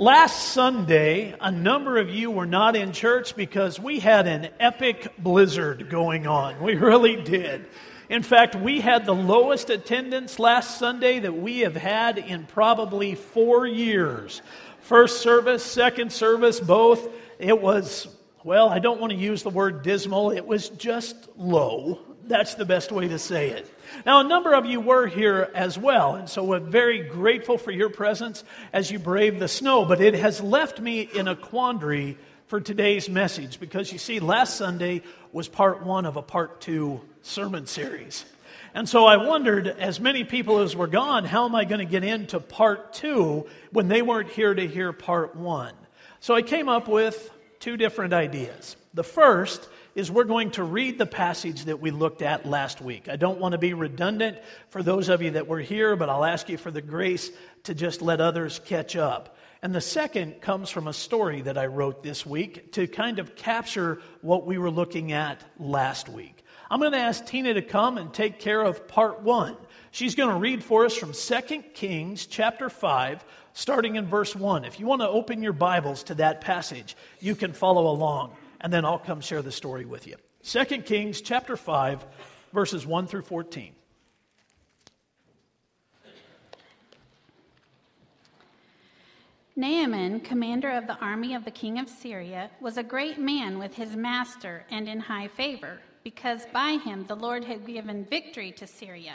Last Sunday, a number of you were not in church because we had an epic blizzard going on. We really did. In fact, we had the lowest attendance last Sunday that we have had in probably four years. First service, second service, both. It was, well, I don't want to use the word dismal, it was just low. That's the best way to say it. Now, a number of you were here as well, and so we're very grateful for your presence as you brave the snow. But it has left me in a quandary for today's message because you see, last Sunday was part one of a part two sermon series. And so I wondered, as many people as were gone, how am I going to get into part two when they weren't here to hear part one? So I came up with two different ideas. The first is we're going to read the passage that we looked at last week. I don't want to be redundant for those of you that were here, but I'll ask you for the grace to just let others catch up. And the second comes from a story that I wrote this week to kind of capture what we were looking at last week. I'm going to ask Tina to come and take care of part one. She's going to read for us from 2 Kings chapter 5, starting in verse 1. If you want to open your Bibles to that passage, you can follow along and then I'll come share the story with you. 2 Kings chapter 5, verses 1 through 14. Naaman, commander of the army of the king of Syria, was a great man with his master and in high favor, because by him the Lord had given victory to Syria.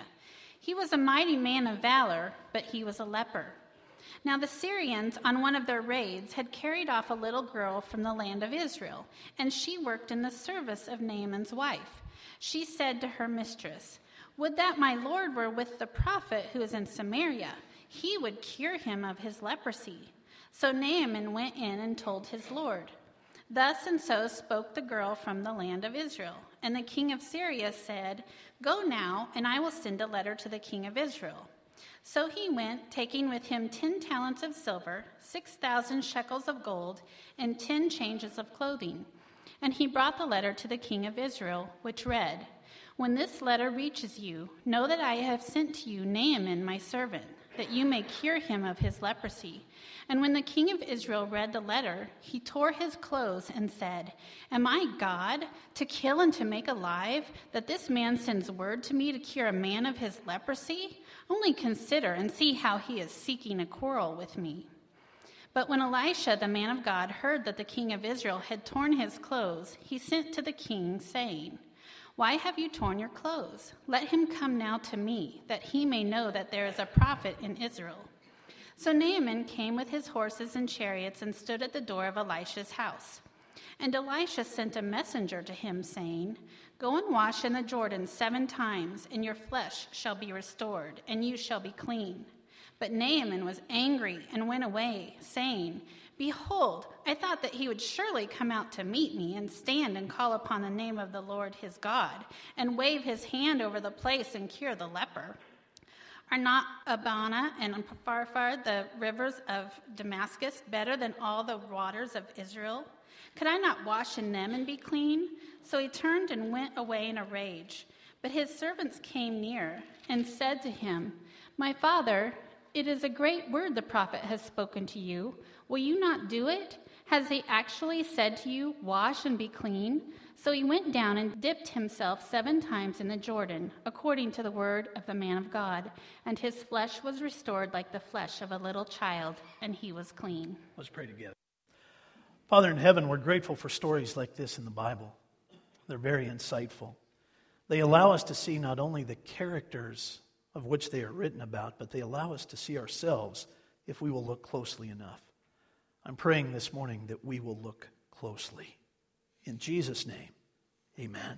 He was a mighty man of valor, but he was a leper. Now, the Syrians, on one of their raids, had carried off a little girl from the land of Israel, and she worked in the service of Naaman's wife. She said to her mistress, Would that my Lord were with the prophet who is in Samaria. He would cure him of his leprosy. So Naaman went in and told his Lord. Thus and so spoke the girl from the land of Israel. And the king of Syria said, Go now, and I will send a letter to the king of Israel. So he went, taking with him ten talents of silver, six thousand shekels of gold, and ten changes of clothing. And he brought the letter to the king of Israel, which read, When this letter reaches you, know that I have sent to you Naaman, my servant, that you may cure him of his leprosy. And when the king of Israel read the letter, he tore his clothes and said, Am I God to kill and to make alive, that this man sends word to me to cure a man of his leprosy? Only consider and see how he is seeking a quarrel with me. But when Elisha, the man of God, heard that the king of Israel had torn his clothes, he sent to the king, saying, Why have you torn your clothes? Let him come now to me, that he may know that there is a prophet in Israel. So Naaman came with his horses and chariots and stood at the door of Elisha's house. And Elisha sent a messenger to him, saying, Go and wash in the Jordan seven times, and your flesh shall be restored, and you shall be clean. But Naaman was angry and went away, saying, Behold, I thought that he would surely come out to meet me and stand and call upon the name of the Lord his God, and wave his hand over the place and cure the leper. Are not Abana and Pharpar, the rivers of Damascus, better than all the waters of Israel? Could I not wash in them and be clean? So he turned and went away in a rage. But his servants came near and said to him, My father, it is a great word the prophet has spoken to you. Will you not do it? Has he actually said to you, Wash and be clean? So he went down and dipped himself seven times in the Jordan, according to the word of the man of God, and his flesh was restored like the flesh of a little child, and he was clean. Let's pray together. Father in heaven, we're grateful for stories like this in the Bible. They're very insightful. They allow us to see not only the characters of which they are written about, but they allow us to see ourselves if we will look closely enough. I'm praying this morning that we will look closely. In Jesus' name, amen.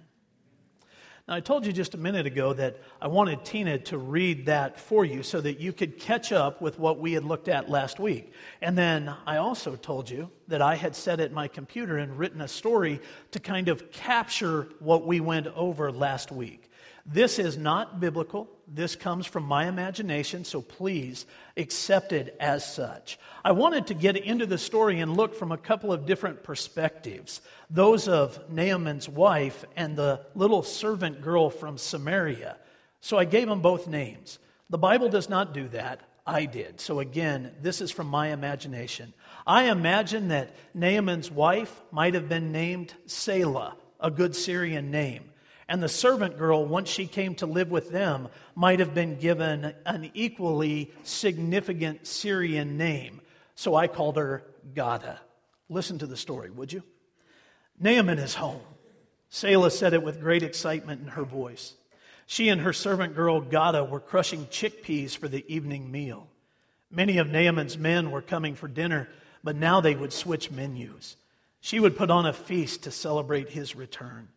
Now, I told you just a minute ago that I wanted Tina to read that for you so that you could catch up with what we had looked at last week. And then I also told you that I had sat at my computer and written a story to kind of capture what we went over last week. This is not biblical. This comes from my imagination, so please accept it as such. I wanted to get into the story and look from a couple of different perspectives those of Naaman's wife and the little servant girl from Samaria. So I gave them both names. The Bible does not do that. I did. So again, this is from my imagination. I imagine that Naaman's wife might have been named Selah, a good Syrian name. And the servant girl, once she came to live with them, might have been given an equally significant Syrian name. So I called her Gada. Listen to the story, would you? Naaman is home. Selah said it with great excitement in her voice. She and her servant girl Gada were crushing chickpeas for the evening meal. Many of Naaman's men were coming for dinner, but now they would switch menus. She would put on a feast to celebrate his return.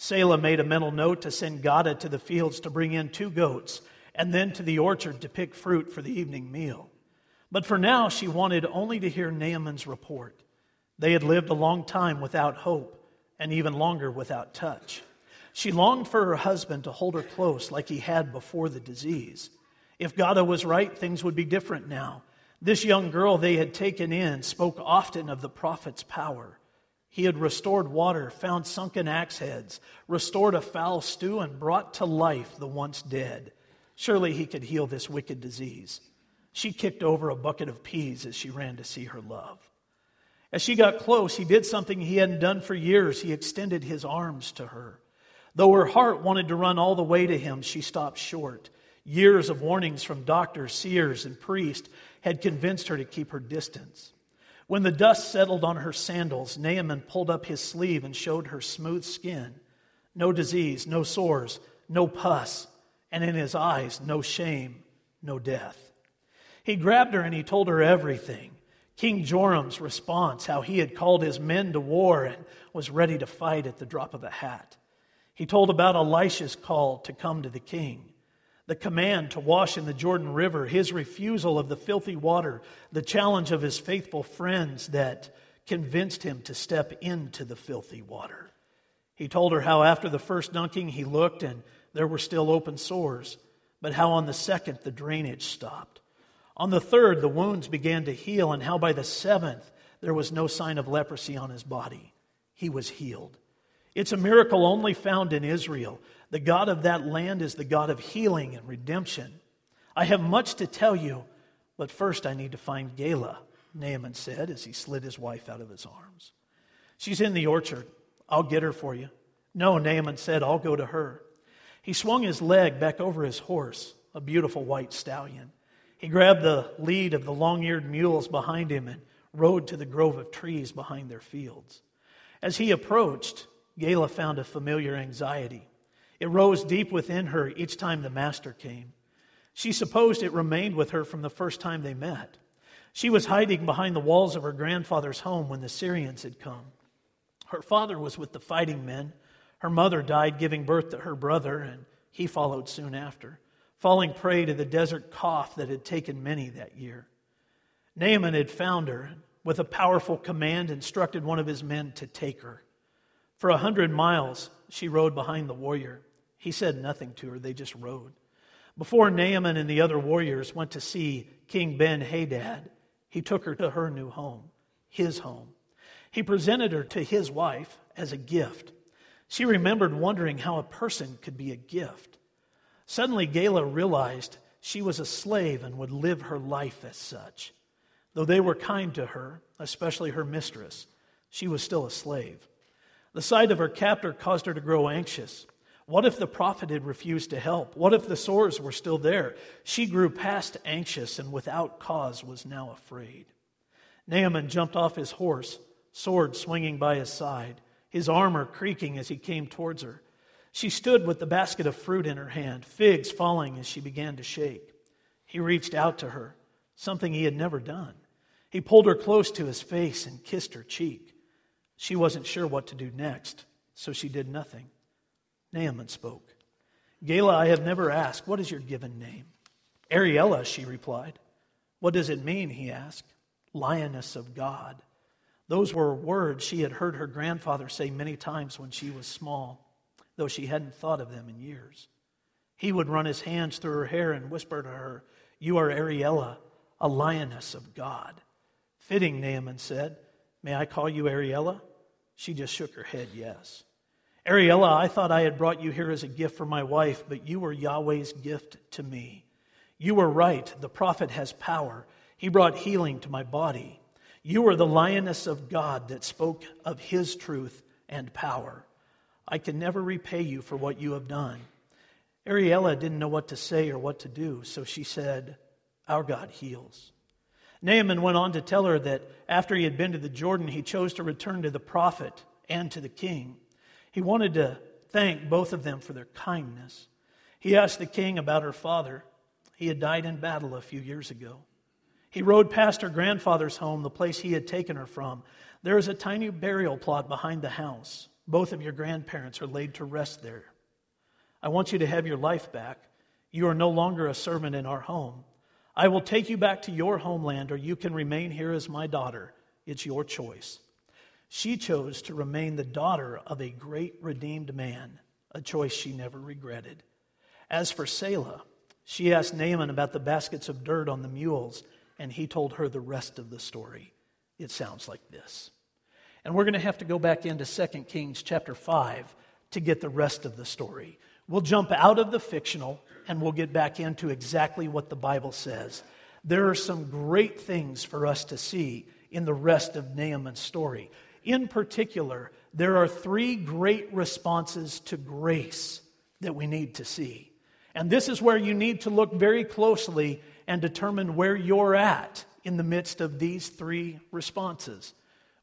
Selah made a mental note to send Gada to the fields to bring in two goats and then to the orchard to pick fruit for the evening meal. But for now, she wanted only to hear Naaman's report. They had lived a long time without hope and even longer without touch. She longed for her husband to hold her close like he had before the disease. If Gada was right, things would be different now. This young girl they had taken in spoke often of the prophet's power. He had restored water, found sunken axe heads, restored a foul stew, and brought to life the once dead. Surely he could heal this wicked disease. She kicked over a bucket of peas as she ran to see her love. As she got close, he did something he hadn't done for years. He extended his arms to her. Though her heart wanted to run all the way to him, she stopped short. Years of warnings from doctors, seers, and priests had convinced her to keep her distance. When the dust settled on her sandals, Naaman pulled up his sleeve and showed her smooth skin. No disease, no sores, no pus, and in his eyes, no shame, no death. He grabbed her and he told her everything. King Joram's response, how he had called his men to war and was ready to fight at the drop of a hat. He told about Elisha's call to come to the king, the command to wash in the Jordan River, his refusal of the filthy water, the challenge of his faithful friends that convinced him to step into the filthy water. He told her how after the first dunking he looked and there were still open sores, but how on the second the drainage stopped. On the third, the wounds began to heal, and how by the seventh there was no sign of leprosy on his body. He was healed. It's a miracle only found in Israel. The God of that land is the God of healing and redemption. I have much to tell you, but first I need to find Gala, Naaman said as he slid his wife out of his arms. She's in the orchard. I'll get her for you. No, Naaman said, I'll go to her. He swung his leg back over his horse, a beautiful white stallion. He grabbed the lead of the long eared mules behind him and rode to the grove of trees behind their fields. As he approached, Gala found a familiar anxiety. It rose deep within her each time the master came. She supposed it remained with her from the first time they met. She was hiding behind the walls of her grandfather's home when the Syrians had come. Her father was with the fighting men. Her mother died giving birth to her brother, and he followed soon after, falling prey to the desert cough that had taken many that year. Naaman had found her, and with a powerful command, instructed one of his men to take her. For a hundred miles, she rode behind the warrior. He said nothing to her, they just rode. Before Naaman and the other warriors went to see King Ben Hadad, he took her to her new home, his home. He presented her to his wife as a gift. She remembered wondering how a person could be a gift. Suddenly, Gala realized she was a slave and would live her life as such. Though they were kind to her, especially her mistress, she was still a slave. The sight of her captor caused her to grow anxious. What if the prophet had refused to help? What if the sores were still there? She grew past anxious and without cause was now afraid. Naaman jumped off his horse, sword swinging by his side, his armor creaking as he came towards her. She stood with the basket of fruit in her hand, figs falling as she began to shake. He reached out to her, something he had never done. He pulled her close to his face and kissed her cheek. She wasn't sure what to do next, so she did nothing. Naaman spoke. Gala, I have never asked, What is your given name? Ariella, she replied. What does it mean? he asked. Lioness of God. Those were words she had heard her grandfather say many times when she was small, though she hadn't thought of them in years. He would run his hands through her hair and whisper to her, You are Ariella, a lioness of God. Fitting, Naaman said. May I call you Ariella? She just shook her head, yes. Ariella, I thought I had brought you here as a gift for my wife, but you were Yahweh's gift to me. You were right, the prophet has power. He brought healing to my body. You are the lioness of God that spoke of his truth and power. I can never repay you for what you have done. Ariella didn't know what to say or what to do, so she said, Our God heals. Naaman went on to tell her that after he had been to the Jordan, he chose to return to the prophet and to the king. He wanted to thank both of them for their kindness. He asked the king about her father. He had died in battle a few years ago. He rode past her grandfather's home, the place he had taken her from. There is a tiny burial plot behind the house. Both of your grandparents are laid to rest there. I want you to have your life back. You are no longer a servant in our home. I will take you back to your homeland, or you can remain here as my daughter. It's your choice. She chose to remain the daughter of a great redeemed man, a choice she never regretted. As for Selah, she asked Naaman about the baskets of dirt on the mules, and he told her the rest of the story. It sounds like this. And we're going to have to go back into 2 Kings chapter 5 to get the rest of the story. We'll jump out of the fictional and we'll get back into exactly what the Bible says. There are some great things for us to see in the rest of Naaman's story. In particular, there are three great responses to grace that we need to see. And this is where you need to look very closely and determine where you're at in the midst of these three responses.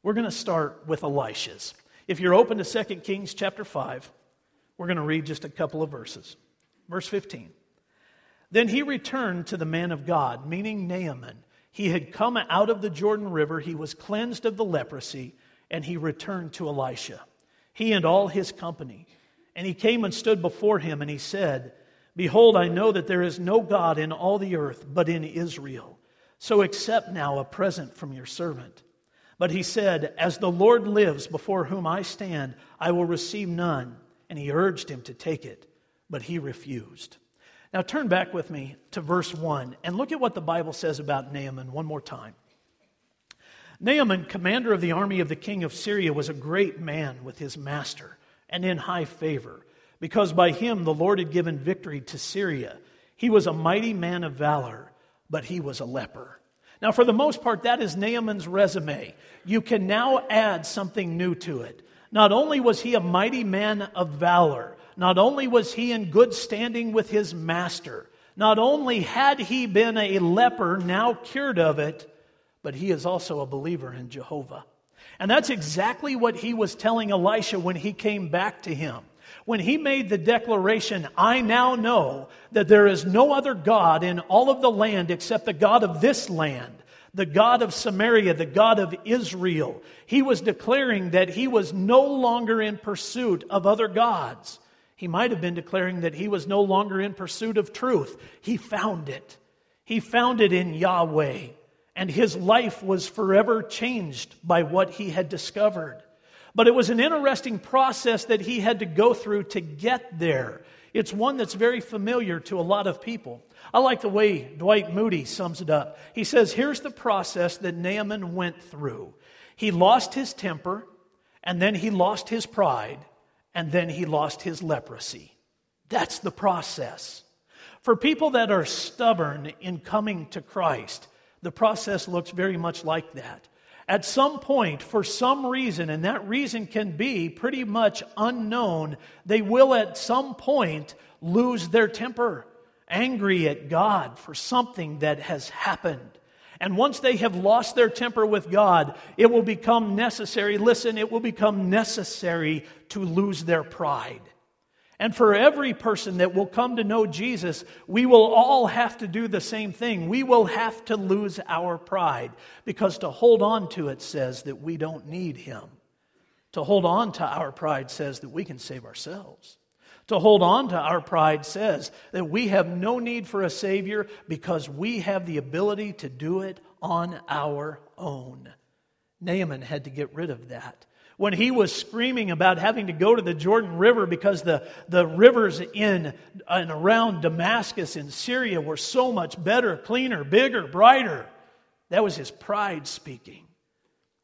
We're going to start with Elisha's. If you're open to 2 Kings chapter 5, we're going to read just a couple of verses. Verse 15. Then he returned to the man of God, meaning Naaman. He had come out of the Jordan River, he was cleansed of the leprosy, and he returned to Elisha, he and all his company. And he came and stood before him, and he said, Behold, I know that there is no God in all the earth but in Israel. So accept now a present from your servant. But he said, As the Lord lives before whom I stand, I will receive none. And he urged him to take it, but he refused. Now turn back with me to verse 1 and look at what the Bible says about Naaman one more time. Naaman, commander of the army of the king of Syria, was a great man with his master and in high favor, because by him the Lord had given victory to Syria. He was a mighty man of valor, but he was a leper. Now, for the most part, that is Naaman's resume. You can now add something new to it. Not only was he a mighty man of valor, not only was he in good standing with his master, not only had he been a leper, now cured of it, but he is also a believer in Jehovah. And that's exactly what he was telling Elisha when he came back to him. When he made the declaration, I now know that there is no other God in all of the land except the God of this land, the God of Samaria, the God of Israel. He was declaring that he was no longer in pursuit of other gods. He might have been declaring that he was no longer in pursuit of truth. He found it. He found it in Yahweh and his life was forever changed by what he had discovered. But it was an interesting process that he had to go through to get there. It's one that's very familiar to a lot of people. I like the way Dwight Moody sums it up. He says, Here's the process that Naaman went through. He lost his temper, and then he lost his pride, and then he lost his leprosy. That's the process. For people that are stubborn in coming to Christ, the process looks very much like that. At some point, for some reason, and that reason can be pretty much unknown, they will at some point lose their temper, angry at God for something that has happened. And once they have lost their temper with God, it will become necessary, listen, it will become necessary to lose their pride. And for every person that will come to know Jesus, we will all have to do the same thing. We will have to lose our pride because to hold on to it says that we don't need Him. To hold on to our pride says that we can save ourselves. To hold on to our pride says that we have no need for a Savior because we have the ability to do it on our own. Naaman had to get rid of that when he was screaming about having to go to the Jordan River because the, the rivers in and around Damascus in Syria were so much better, cleaner, bigger, brighter. That was his pride speaking.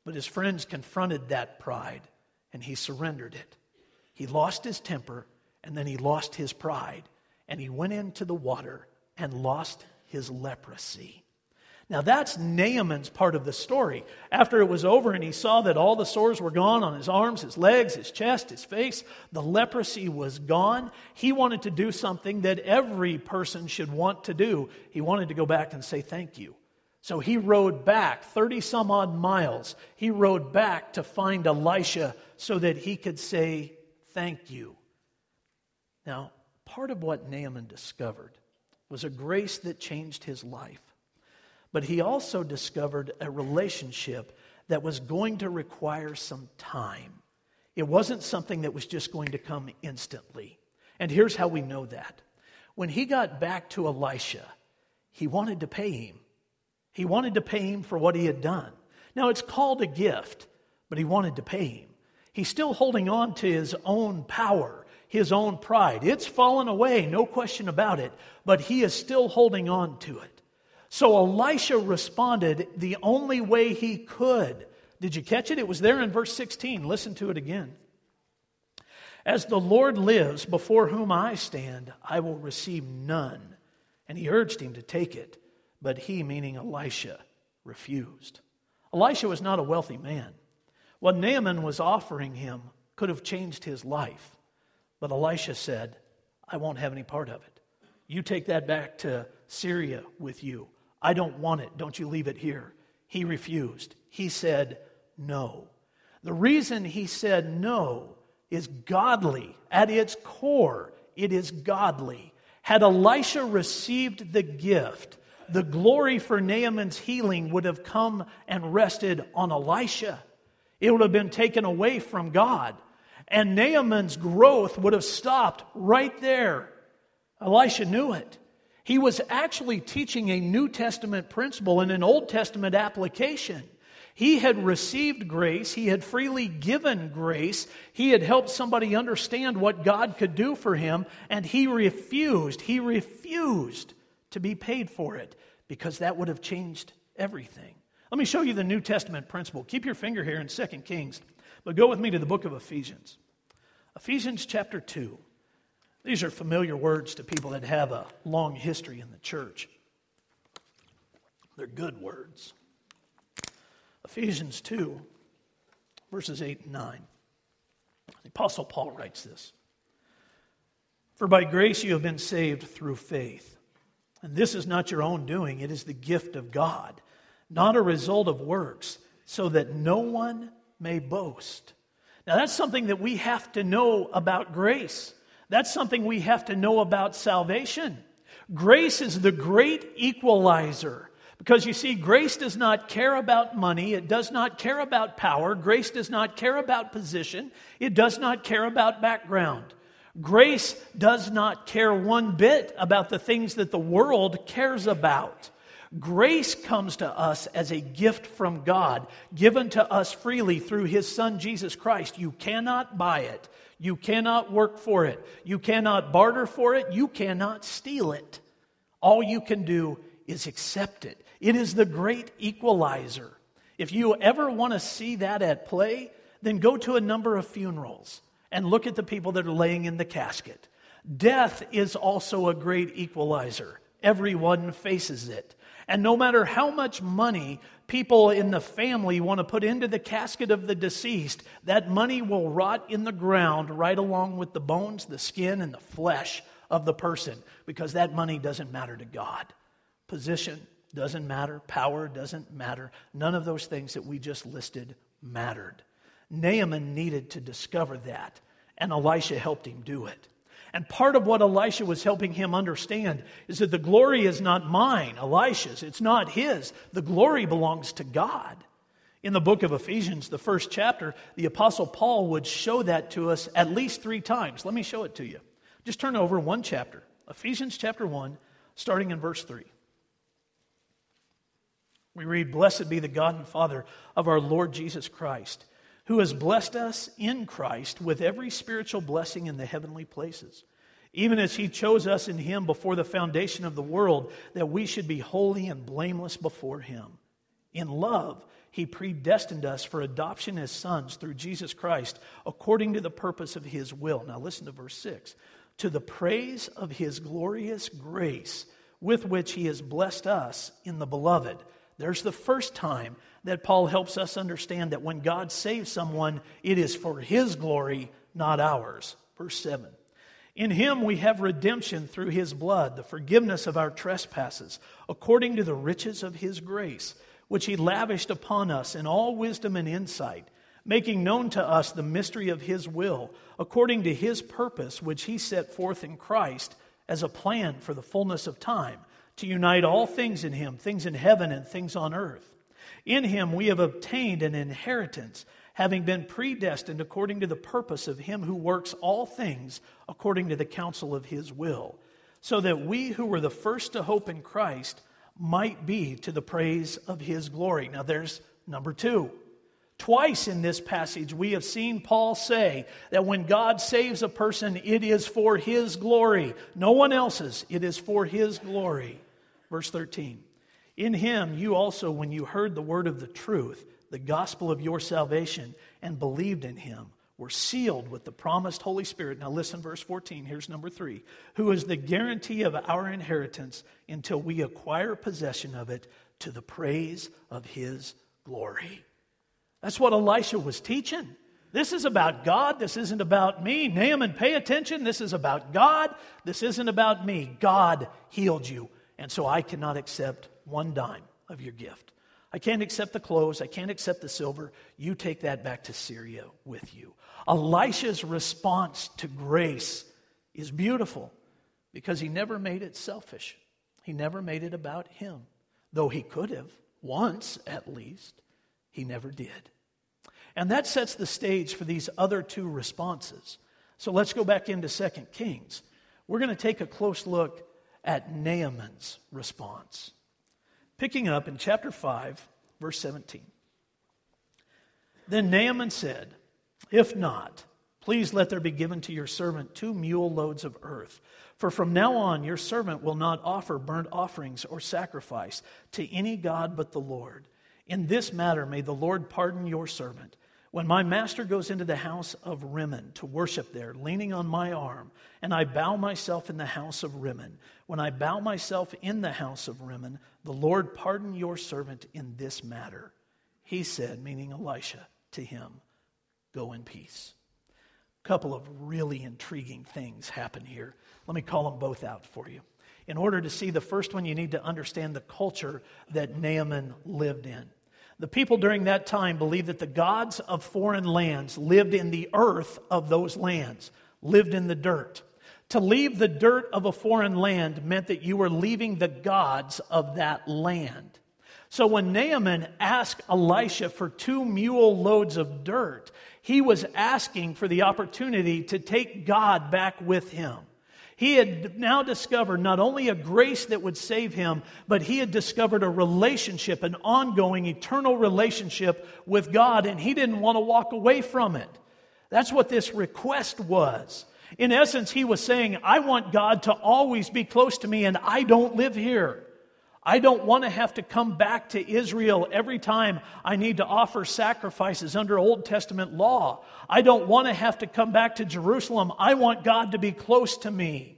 But his friends confronted that pride and he surrendered it. He lost his temper and then he lost his pride and he went into the water and lost his leprosy. Now, that's Naaman's part of the story. After it was over and he saw that all the sores were gone on his arms, his legs, his chest, his face, the leprosy was gone. He wanted to do something that every person should want to do. He wanted to go back and say thank you. So he rode back 30 some odd miles. He rode back to find Elisha so that he could say thank you. Now, part of what Naaman discovered was a grace that changed his life. But he also discovered a relationship that was going to require some time. It wasn't something that was just going to come instantly. And here's how we know that. When he got back to Elisha, he wanted to pay him. He wanted to pay him for what he had done. Now, it's called a gift, but he wanted to pay him. He's still holding on to his own power, his own pride. It's fallen away, no question about it, but he is still holding on to it. So Elisha responded the only way he could. Did you catch it? It was there in verse 16. Listen to it again. As the Lord lives, before whom I stand, I will receive none. And he urged him to take it, but he, meaning Elisha, refused. Elisha was not a wealthy man. What Naaman was offering him could have changed his life. But Elisha said, I won't have any part of it. You take that back to Syria with you. I don't want it. Don't you leave it here. He refused. He said no. The reason he said no is godly. At its core, it is godly. Had Elisha received the gift, the glory for Naaman's healing would have come and rested on Elisha. It would have been taken away from God. And Naaman's growth would have stopped right there. Elisha knew it. He was actually teaching a New Testament principle and an Old Testament application. He had received grace. He had freely given grace. He had helped somebody understand what God could do for him, and he refused. He refused to be paid for it because that would have changed everything. Let me show you the New Testament principle. Keep your finger here in 2 Kings, but go with me to the book of Ephesians. Ephesians chapter 2. These are familiar words to people that have a long history in the church. They're good words. Ephesians 2, verses 8 and 9. The Apostle Paul writes this For by grace you have been saved through faith. And this is not your own doing, it is the gift of God, not a result of works, so that no one may boast. Now, that's something that we have to know about grace. That's something we have to know about salvation. Grace is the great equalizer. Because you see, grace does not care about money. It does not care about power. Grace does not care about position. It does not care about background. Grace does not care one bit about the things that the world cares about. Grace comes to us as a gift from God, given to us freely through His Son Jesus Christ. You cannot buy it. You cannot work for it. You cannot barter for it. You cannot steal it. All you can do is accept it. It is the great equalizer. If you ever want to see that at play, then go to a number of funerals and look at the people that are laying in the casket. Death is also a great equalizer. Everyone faces it. And no matter how much money people in the family want to put into the casket of the deceased, that money will rot in the ground right along with the bones, the skin, and the flesh of the person because that money doesn't matter to God. Position doesn't matter, power doesn't matter. None of those things that we just listed mattered. Naaman needed to discover that, and Elisha helped him do it. And part of what Elisha was helping him understand is that the glory is not mine, Elisha's. It's not his. The glory belongs to God. In the book of Ephesians, the first chapter, the Apostle Paul would show that to us at least three times. Let me show it to you. Just turn over one chapter Ephesians chapter 1, starting in verse 3. We read, Blessed be the God and Father of our Lord Jesus Christ who has blessed us in Christ with every spiritual blessing in the heavenly places, even as he chose us in him before the foundation of the world, that we should be holy and blameless before him. In love, he predestined us for adoption as sons through Jesus Christ, according to the purpose of his will. Now listen to verse 6. To the praise of his glorious grace, with which he has blessed us in the beloved. There's the first time that Paul helps us understand that when God saves someone, it is for his glory, not ours. Verse 7. In him we have redemption through his blood, the forgiveness of our trespasses, according to the riches of his grace, which he lavished upon us in all wisdom and insight, making known to us the mystery of his will, according to his purpose, which he set forth in Christ as a plan for the fullness of time, to unite all things in him, things in heaven and things on earth. In him we have obtained an inheritance, having been predestined according to the purpose of him who works all things according to the counsel of his will, so that we who were the first to hope in Christ might be to the praise of his glory. Now there's number two. Twice in this passage, we have seen Paul say that when God saves a person, it is for his glory. No one else's, it is for his glory. Verse 13 In him, you also, when you heard the word of the truth, the gospel of your salvation, and believed in him, were sealed with the promised Holy Spirit. Now, listen, verse 14. Here's number three who is the guarantee of our inheritance until we acquire possession of it to the praise of his glory. That's what Elisha was teaching. This is about God. This isn't about me. Naaman, pay attention. This is about God. This isn't about me. God healed you. And so I cannot accept one dime of your gift. I can't accept the clothes. I can't accept the silver. You take that back to Syria with you. Elisha's response to grace is beautiful because he never made it selfish. He never made it about him, though he could have, once at least. He never did. And that sets the stage for these other two responses. So let's go back into 2 Kings. We're going to take a close look at Naaman's response. Picking up in chapter 5, verse 17. Then Naaman said, If not, please let there be given to your servant two mule loads of earth. For from now on, your servant will not offer burnt offerings or sacrifice to any God but the Lord. In this matter, may the Lord pardon your servant. When my master goes into the house of Rimmon to worship there, leaning on my arm, and I bow myself in the house of Rimmon, when I bow myself in the house of Rimmon, the Lord pardon your servant in this matter. He said, meaning Elisha, to him, Go in peace. A couple of really intriguing things happen here. Let me call them both out for you. In order to see the first one, you need to understand the culture that Naaman lived in. The people during that time believed that the gods of foreign lands lived in the earth of those lands, lived in the dirt. To leave the dirt of a foreign land meant that you were leaving the gods of that land. So when Naaman asked Elisha for two mule loads of dirt, he was asking for the opportunity to take God back with him. He had now discovered not only a grace that would save him, but he had discovered a relationship, an ongoing, eternal relationship with God, and he didn't want to walk away from it. That's what this request was. In essence, he was saying, I want God to always be close to me, and I don't live here. I don't want to have to come back to Israel every time I need to offer sacrifices under Old Testament law. I don't want to have to come back to Jerusalem. I want God to be close to me.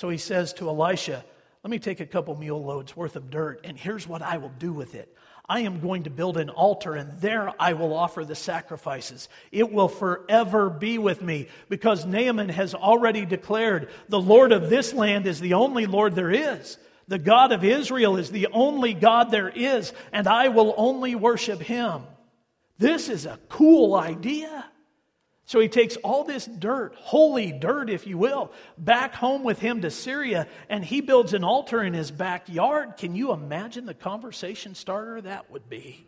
So he says to Elisha, Let me take a couple mule loads worth of dirt, and here's what I will do with it. I am going to build an altar, and there I will offer the sacrifices. It will forever be with me, because Naaman has already declared the Lord of this land is the only Lord there is. The God of Israel is the only God there is, and I will only worship him. This is a cool idea. So he takes all this dirt, holy dirt, if you will, back home with him to Syria, and he builds an altar in his backyard. Can you imagine the conversation starter that would be?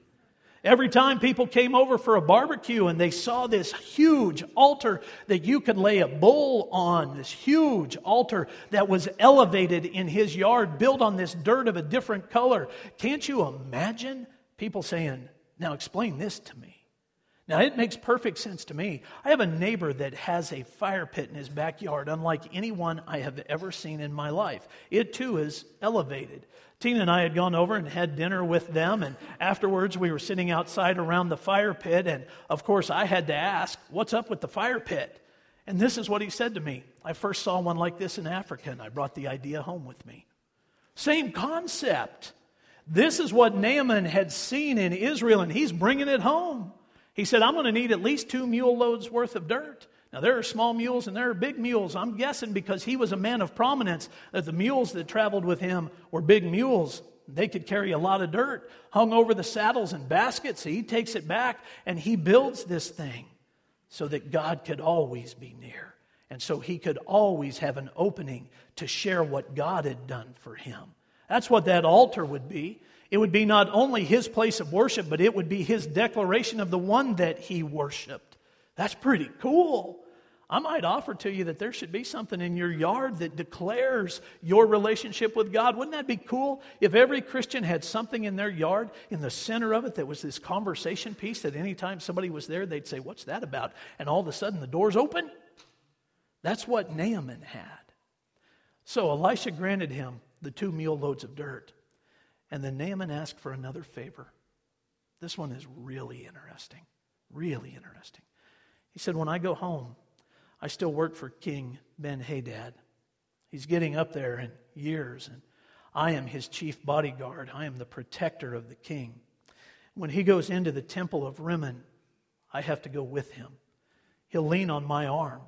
Every time people came over for a barbecue and they saw this huge altar that you could lay a bull on, this huge altar that was elevated in his yard, built on this dirt of a different color, can't you imagine people saying, Now explain this to me? Now, it makes perfect sense to me. I have a neighbor that has a fire pit in his backyard, unlike anyone I have ever seen in my life. It too is elevated. Tina and I had gone over and had dinner with them, and afterwards we were sitting outside around the fire pit, and of course I had to ask, What's up with the fire pit? And this is what he said to me I first saw one like this in Africa, and I brought the idea home with me. Same concept. This is what Naaman had seen in Israel, and he's bringing it home. He said, I'm going to need at least two mule loads worth of dirt. Now, there are small mules and there are big mules. I'm guessing because he was a man of prominence that the mules that traveled with him were big mules. They could carry a lot of dirt hung over the saddles and baskets. So he takes it back and he builds this thing so that God could always be near. And so he could always have an opening to share what God had done for him. That's what that altar would be. It would be not only his place of worship, but it would be his declaration of the one that he worshiped. That's pretty cool. I might offer to you that there should be something in your yard that declares your relationship with God. Wouldn't that be cool if every Christian had something in their yard in the center of it that was this conversation piece that anytime somebody was there, they'd say, What's that about? And all of a sudden the door's open? That's what Naaman had. So Elisha granted him the two mule loads of dirt. And then Naaman asked for another favor. This one is really interesting. Really interesting. He said, When I go home, I still work for King Ben Hadad. He's getting up there in years, and I am his chief bodyguard. I am the protector of the king. When he goes into the temple of Rimmon, I have to go with him. He'll lean on my arm.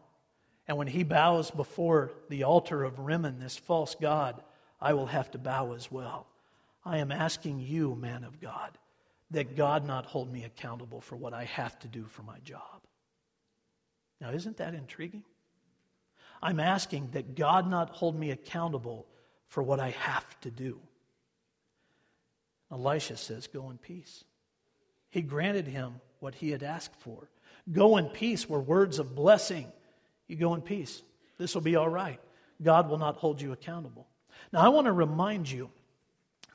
And when he bows before the altar of Rimmon, this false god, I will have to bow as well. I am asking you, man of God, that God not hold me accountable for what I have to do for my job. Now, isn't that intriguing? I'm asking that God not hold me accountable for what I have to do. Elisha says, Go in peace. He granted him what he had asked for. Go in peace were words of blessing. You go in peace. This will be all right. God will not hold you accountable. Now, I want to remind you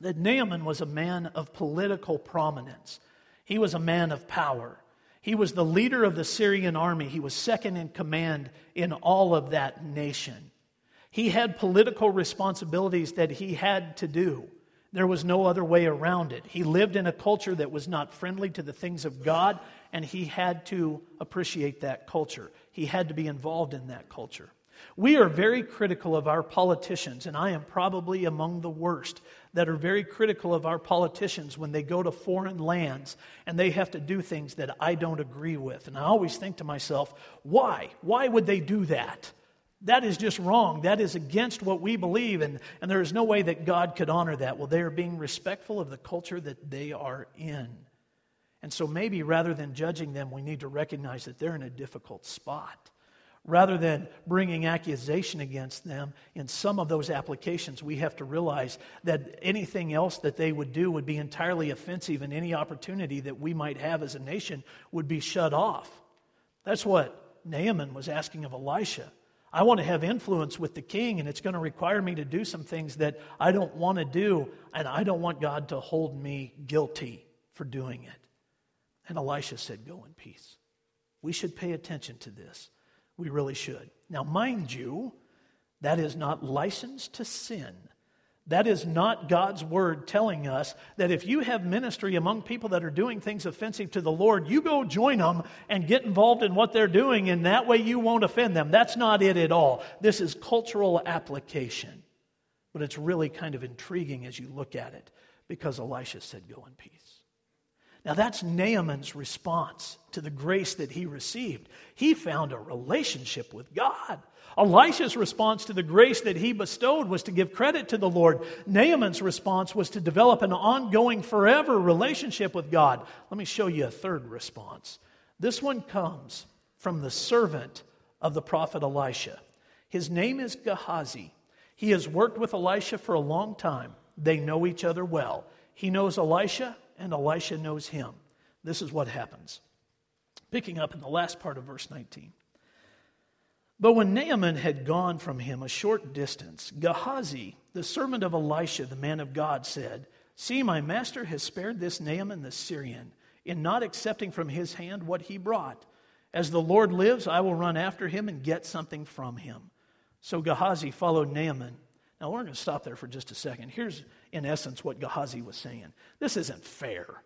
that Naaman was a man of political prominence, he was a man of power. He was the leader of the Syrian army. He was second in command in all of that nation. He had political responsibilities that he had to do. There was no other way around it. He lived in a culture that was not friendly to the things of God, and he had to appreciate that culture. He had to be involved in that culture. We are very critical of our politicians, and I am probably among the worst that are very critical of our politicians when they go to foreign lands and they have to do things that I don't agree with. And I always think to myself, why? Why would they do that? That is just wrong. That is against what we believe, and, and there is no way that God could honor that. Well, they are being respectful of the culture that they are in. And so maybe rather than judging them, we need to recognize that they're in a difficult spot. Rather than bringing accusation against them in some of those applications, we have to realize that anything else that they would do would be entirely offensive, and any opportunity that we might have as a nation would be shut off. That's what Naaman was asking of Elisha. I want to have influence with the king, and it's going to require me to do some things that I don't want to do, and I don't want God to hold me guilty for doing it. And Elisha said, Go in peace. We should pay attention to this. We really should. Now, mind you, that is not license to sin. That is not God's word telling us that if you have ministry among people that are doing things offensive to the Lord, you go join them and get involved in what they're doing, and that way you won't offend them. That's not it at all. This is cultural application. But it's really kind of intriguing as you look at it because Elisha said, Go in peace. Now, that's Naaman's response to the grace that he received. He found a relationship with God. Elisha's response to the grace that he bestowed was to give credit to the Lord. Naaman's response was to develop an ongoing, forever relationship with God. Let me show you a third response. This one comes from the servant of the prophet Elisha. His name is Gehazi. He has worked with Elisha for a long time. They know each other well. He knows Elisha, and Elisha knows him. This is what happens. Picking up in the last part of verse 19. But when Naaman had gone from him a short distance, Gehazi, the servant of Elisha, the man of God, said, See, my master has spared this Naaman the Syrian in not accepting from his hand what he brought. As the Lord lives, I will run after him and get something from him. So Gehazi followed Naaman. Now, we're going to stop there for just a second. Here's in essence, what Gehazi was saying. This isn't fair.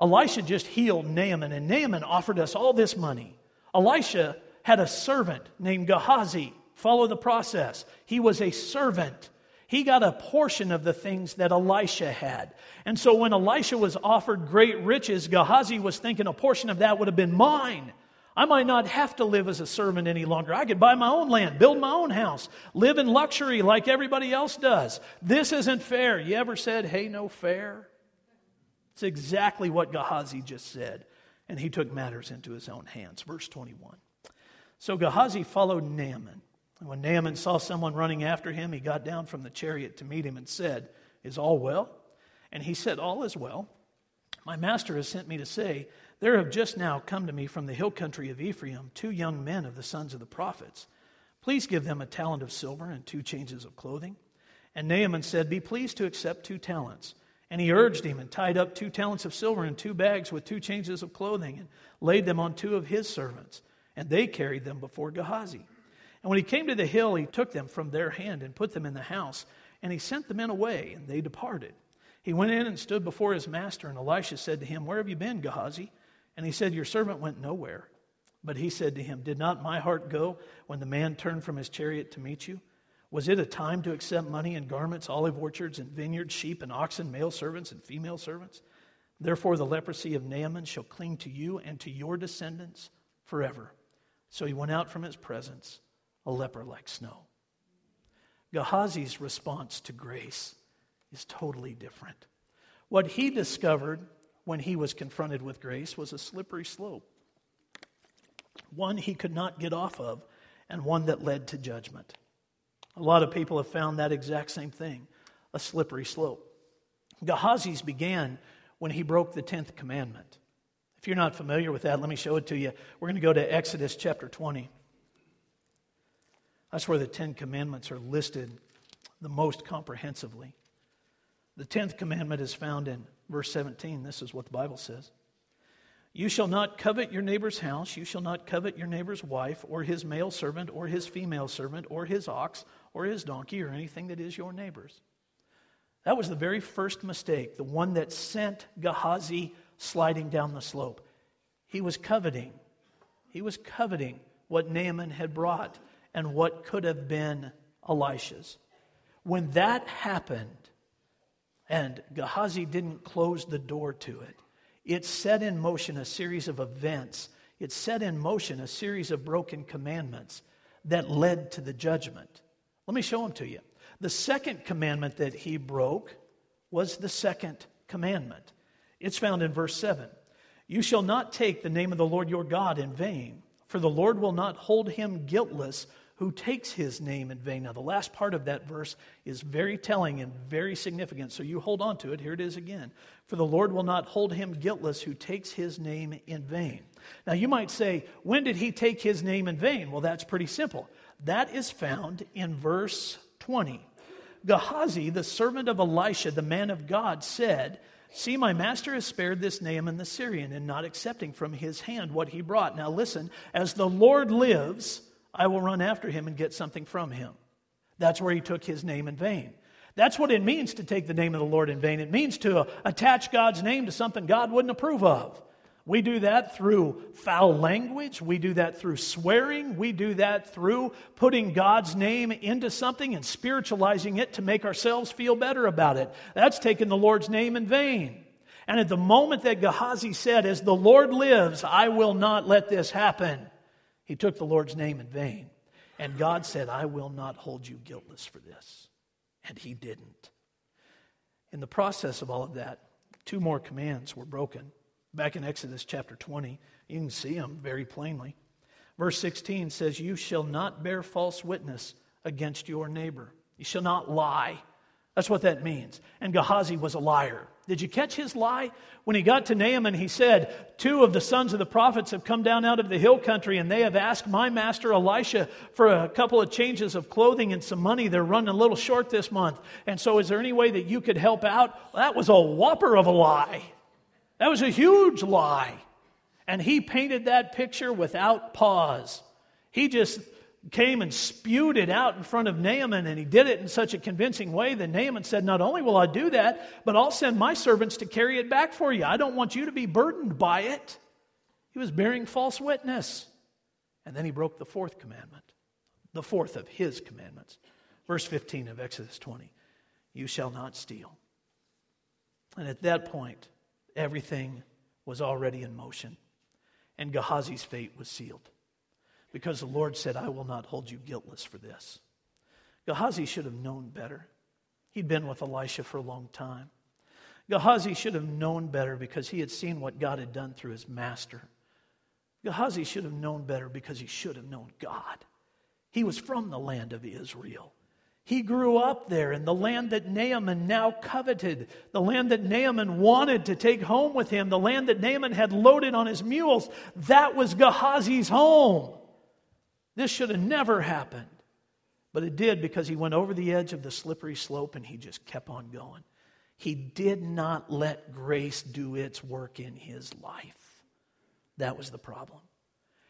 Elisha just healed Naaman, and Naaman offered us all this money. Elisha had a servant named Gehazi. Follow the process. He was a servant. He got a portion of the things that Elisha had. And so when Elisha was offered great riches, Gehazi was thinking a portion of that would have been mine. I might not have to live as a servant any longer. I could buy my own land, build my own house, live in luxury like everybody else does. This isn't fair. You ever said, hey, no fair? It's exactly what Gehazi just said. And he took matters into his own hands. Verse 21. So Gehazi followed Naaman. And when Naaman saw someone running after him, he got down from the chariot to meet him and said, Is all well? And he said, All is well. My master has sent me to say, There have just now come to me from the hill country of Ephraim two young men of the sons of the prophets. Please give them a talent of silver and two changes of clothing. And Naaman said, Be pleased to accept two talents. And he urged him and tied up two talents of silver in two bags with two changes of clothing and laid them on two of his servants. And they carried them before Gehazi. And when he came to the hill, he took them from their hand and put them in the house. And he sent the men away, and they departed. He went in and stood before his master. And Elisha said to him, Where have you been, Gehazi? And he said, Your servant went nowhere. But he said to him, Did not my heart go when the man turned from his chariot to meet you? Was it a time to accept money and garments, olive orchards and vineyards, sheep and oxen, male servants and female servants? Therefore, the leprosy of Naaman shall cling to you and to your descendants forever. So he went out from his presence a leper like snow. Gehazi's response to grace is totally different. What he discovered when he was confronted with grace was a slippery slope, one he could not get off of, and one that led to judgment. A lot of people have found that exact same thing a slippery slope. Gehazi's began when he broke the 10th commandment. If you're not familiar with that, let me show it to you. We're going to go to Exodus chapter 20. That's where the Ten Commandments are listed the most comprehensively. The tenth commandment is found in verse 17. This is what the Bible says You shall not covet your neighbor's house, you shall not covet your neighbor's wife, or his male servant, or his female servant, or his ox, or his donkey, or anything that is your neighbor's. That was the very first mistake, the one that sent Gehazi sliding down the slope. He was coveting. He was coveting what Naaman had brought and what could have been Elisha's. When that happened, and Gehazi didn't close the door to it, it set in motion a series of events. It set in motion a series of broken commandments that led to the judgment. Let me show them to you. The second commandment that he broke was the second commandment. It's found in verse 7. You shall not take the name of the Lord your God in vain, for the Lord will not hold him guiltless who takes his name in vain. Now, the last part of that verse is very telling and very significant, so you hold on to it. Here it is again. For the Lord will not hold him guiltless who takes his name in vain. Now, you might say, when did he take his name in vain? Well, that's pretty simple. That is found in verse 20. Gehazi, the servant of Elisha, the man of God, said, See, my master has spared this Naaman the Syrian in not accepting from his hand what he brought. Now, listen, as the Lord lives, I will run after him and get something from him. That's where he took his name in vain. That's what it means to take the name of the Lord in vain. It means to attach God's name to something God wouldn't approve of. We do that through foul language. We do that through swearing. We do that through putting God's name into something and spiritualizing it to make ourselves feel better about it. That's taking the Lord's name in vain. And at the moment that Gehazi said, As the Lord lives, I will not let this happen, he took the Lord's name in vain. And God said, I will not hold you guiltless for this. And he didn't. In the process of all of that, two more commands were broken. Back in Exodus chapter 20, you can see them very plainly. Verse 16 says, You shall not bear false witness against your neighbor. You shall not lie. That's what that means. And Gehazi was a liar. Did you catch his lie? When he got to Naaman, he said, Two of the sons of the prophets have come down out of the hill country, and they have asked my master Elisha for a couple of changes of clothing and some money. They're running a little short this month. And so, is there any way that you could help out? That was a whopper of a lie. That was a huge lie. And he painted that picture without pause. He just came and spewed it out in front of Naaman, and he did it in such a convincing way that Naaman said, Not only will I do that, but I'll send my servants to carry it back for you. I don't want you to be burdened by it. He was bearing false witness. And then he broke the fourth commandment, the fourth of his commandments. Verse 15 of Exodus 20. You shall not steal. And at that point, everything was already in motion, and Gehazi's fate was sealed because the Lord said, I will not hold you guiltless for this. Gehazi should have known better. He'd been with Elisha for a long time. Gehazi should have known better because he had seen what God had done through his master. Gehazi should have known better because he should have known God. He was from the land of Israel. He grew up there in the land that Naaman now coveted, the land that Naaman wanted to take home with him, the land that Naaman had loaded on his mules. That was Gehazi's home. This should have never happened. But it did because he went over the edge of the slippery slope and he just kept on going. He did not let grace do its work in his life. That was the problem.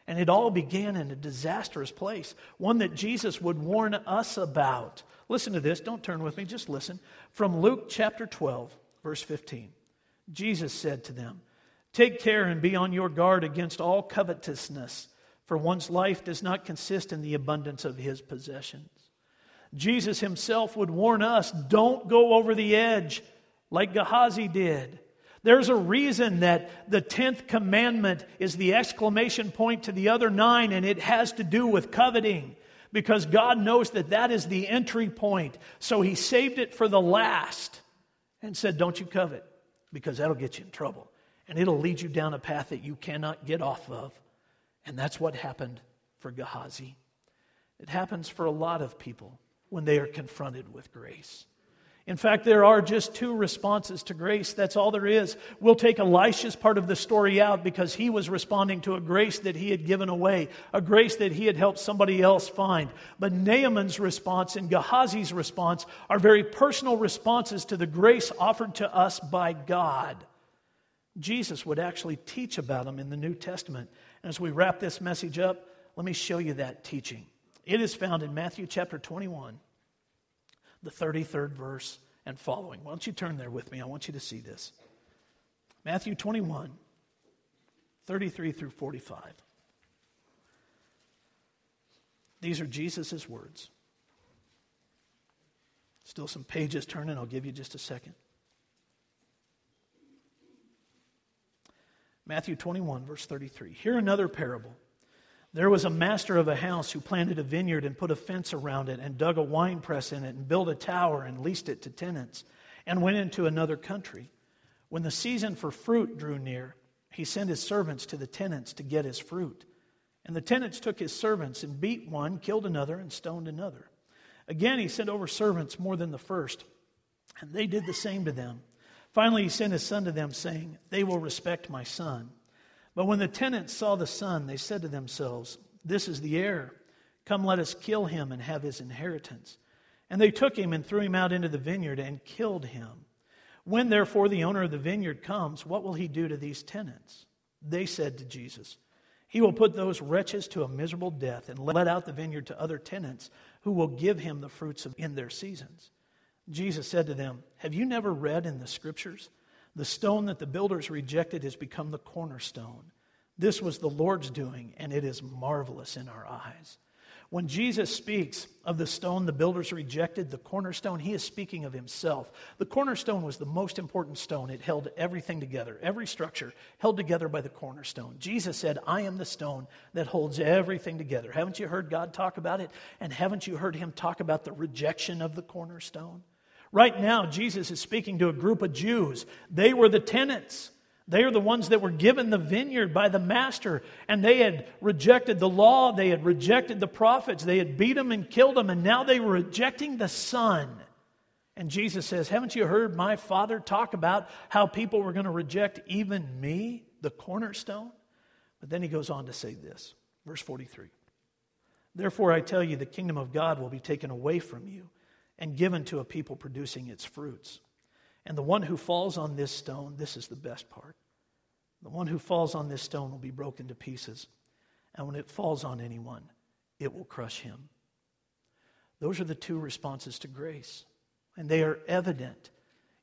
And it all began in a disastrous place, one that Jesus would warn us about. Listen to this. Don't turn with me, just listen. From Luke chapter 12, verse 15. Jesus said to them, Take care and be on your guard against all covetousness, for one's life does not consist in the abundance of his possessions. Jesus himself would warn us don't go over the edge like Gehazi did. There's a reason that the 10th commandment is the exclamation point to the other nine, and it has to do with coveting because God knows that that is the entry point. So he saved it for the last and said, Don't you covet because that'll get you in trouble and it'll lead you down a path that you cannot get off of. And that's what happened for Gehazi. It happens for a lot of people when they are confronted with grace. In fact, there are just two responses to grace. That's all there is. We'll take Elisha's part of the story out because he was responding to a grace that he had given away, a grace that he had helped somebody else find. But Naaman's response and Gehazi's response are very personal responses to the grace offered to us by God. Jesus would actually teach about them in the New Testament. As we wrap this message up, let me show you that teaching. It is found in Matthew chapter 21 the 33rd verse and following. Why don't you turn there with me? I want you to see this. Matthew 21, 33 through 45. These are Jesus' words. Still some pages turning. I'll give you just a second. Matthew 21, verse 33. Hear another parable. There was a master of a house who planted a vineyard and put a fence around it and dug a wine press in it and built a tower and leased it to tenants and went into another country. When the season for fruit drew near, he sent his servants to the tenants to get his fruit. And the tenants took his servants and beat one, killed another, and stoned another. Again, he sent over servants more than the first, and they did the same to them. Finally, he sent his son to them, saying, They will respect my son. But when the tenants saw the son, they said to themselves, This is the heir. Come, let us kill him and have his inheritance. And they took him and threw him out into the vineyard and killed him. When therefore the owner of the vineyard comes, what will he do to these tenants? They said to Jesus, He will put those wretches to a miserable death and let out the vineyard to other tenants who will give him the fruits of, in their seasons. Jesus said to them, Have you never read in the scriptures? The stone that the builders rejected has become the cornerstone. This was the Lord's doing, and it is marvelous in our eyes. When Jesus speaks of the stone the builders rejected, the cornerstone, he is speaking of himself. The cornerstone was the most important stone. It held everything together, every structure held together by the cornerstone. Jesus said, I am the stone that holds everything together. Haven't you heard God talk about it? And haven't you heard him talk about the rejection of the cornerstone? Right now, Jesus is speaking to a group of Jews. They were the tenants. They are the ones that were given the vineyard by the master, and they had rejected the law, they had rejected the prophets, they had beat them and killed them, and now they were rejecting the Son. And Jesus says, Haven't you heard my Father talk about how people were going to reject even me, the cornerstone? But then he goes on to say this, verse 43 Therefore, I tell you, the kingdom of God will be taken away from you and given to a people producing its fruits. And the one who falls on this stone, this is the best part. The one who falls on this stone will be broken to pieces. And when it falls on anyone, it will crush him. Those are the two responses to grace. And they are evident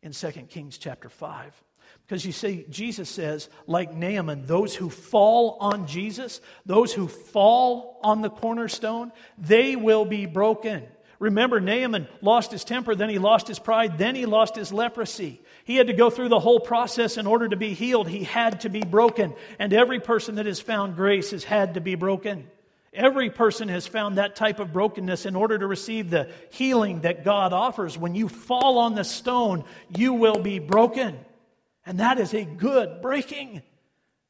in 2 Kings chapter 5. Because you see, Jesus says, like Naaman, those who fall on Jesus, those who fall on the cornerstone, they will be broken. Remember, Naaman lost his temper, then he lost his pride, then he lost his leprosy. He had to go through the whole process in order to be healed. He had to be broken. And every person that has found grace has had to be broken. Every person has found that type of brokenness in order to receive the healing that God offers. When you fall on the stone, you will be broken. And that is a good breaking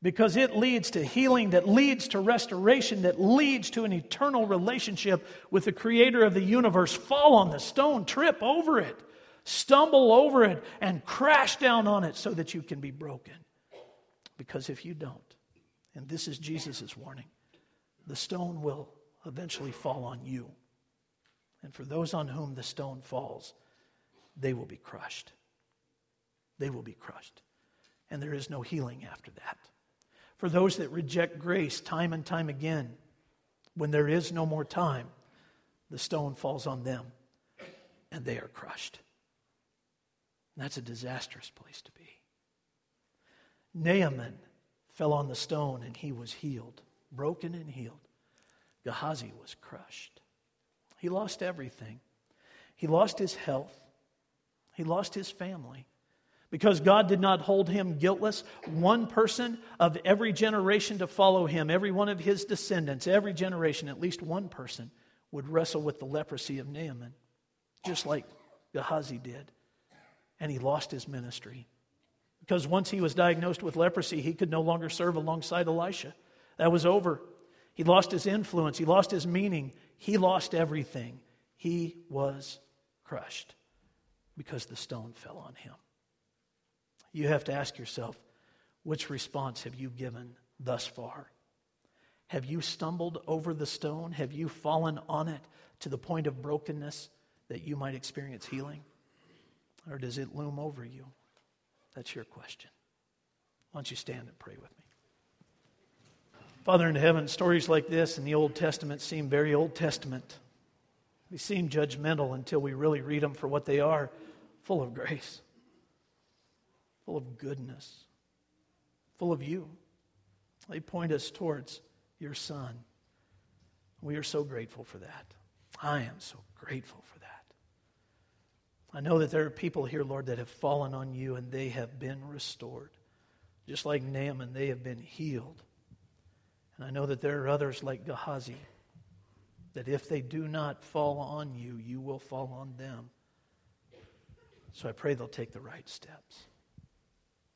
because it leads to healing, that leads to restoration, that leads to an eternal relationship with the creator of the universe. Fall on the stone, trip over it, stumble over it, and crash down on it so that you can be broken. Because if you don't, and this is Jesus' warning, the stone will eventually fall on you. And for those on whom the stone falls, they will be crushed. They will be crushed. And there is no healing after that for those that reject grace time and time again. When there is no more time, the stone falls on them and they are crushed. And that's a disastrous place to be. Naaman fell on the stone and he was healed, broken and healed. Gehazi was crushed. He lost everything. He lost his health. He lost his family because God did not hold him guiltless. One person of every generation to follow him, every one of his descendants, every generation, at least one person would wrestle with the leprosy of Naaman, just like Gehazi did. And he lost his ministry. Because once he was diagnosed with leprosy, he could no longer serve alongside Elisha. That was over. He lost his influence, he lost his meaning, he lost everything. He was crushed because the stone fell on him you have to ask yourself which response have you given thus far? Have you stumbled over the stone? Have you fallen on it to the point of brokenness that you might experience healing? Or does it loom over you? That's your question. Why don't you stand and pray with me? Father in heaven, stories like this in the Old Testament seem very Old Testament. They seem judgmental until we really read them for what they are full of grace full of goodness, full of you. They point us towards your Son. We are so grateful for that. I am so grateful for that. I know that there are people here, Lord, that have fallen on you and they have been restored. Just like Naaman, they have been healed. And I know that there are others like Gehazi that if they do not fall on you, you will fall on them. So I pray they'll take the right steps.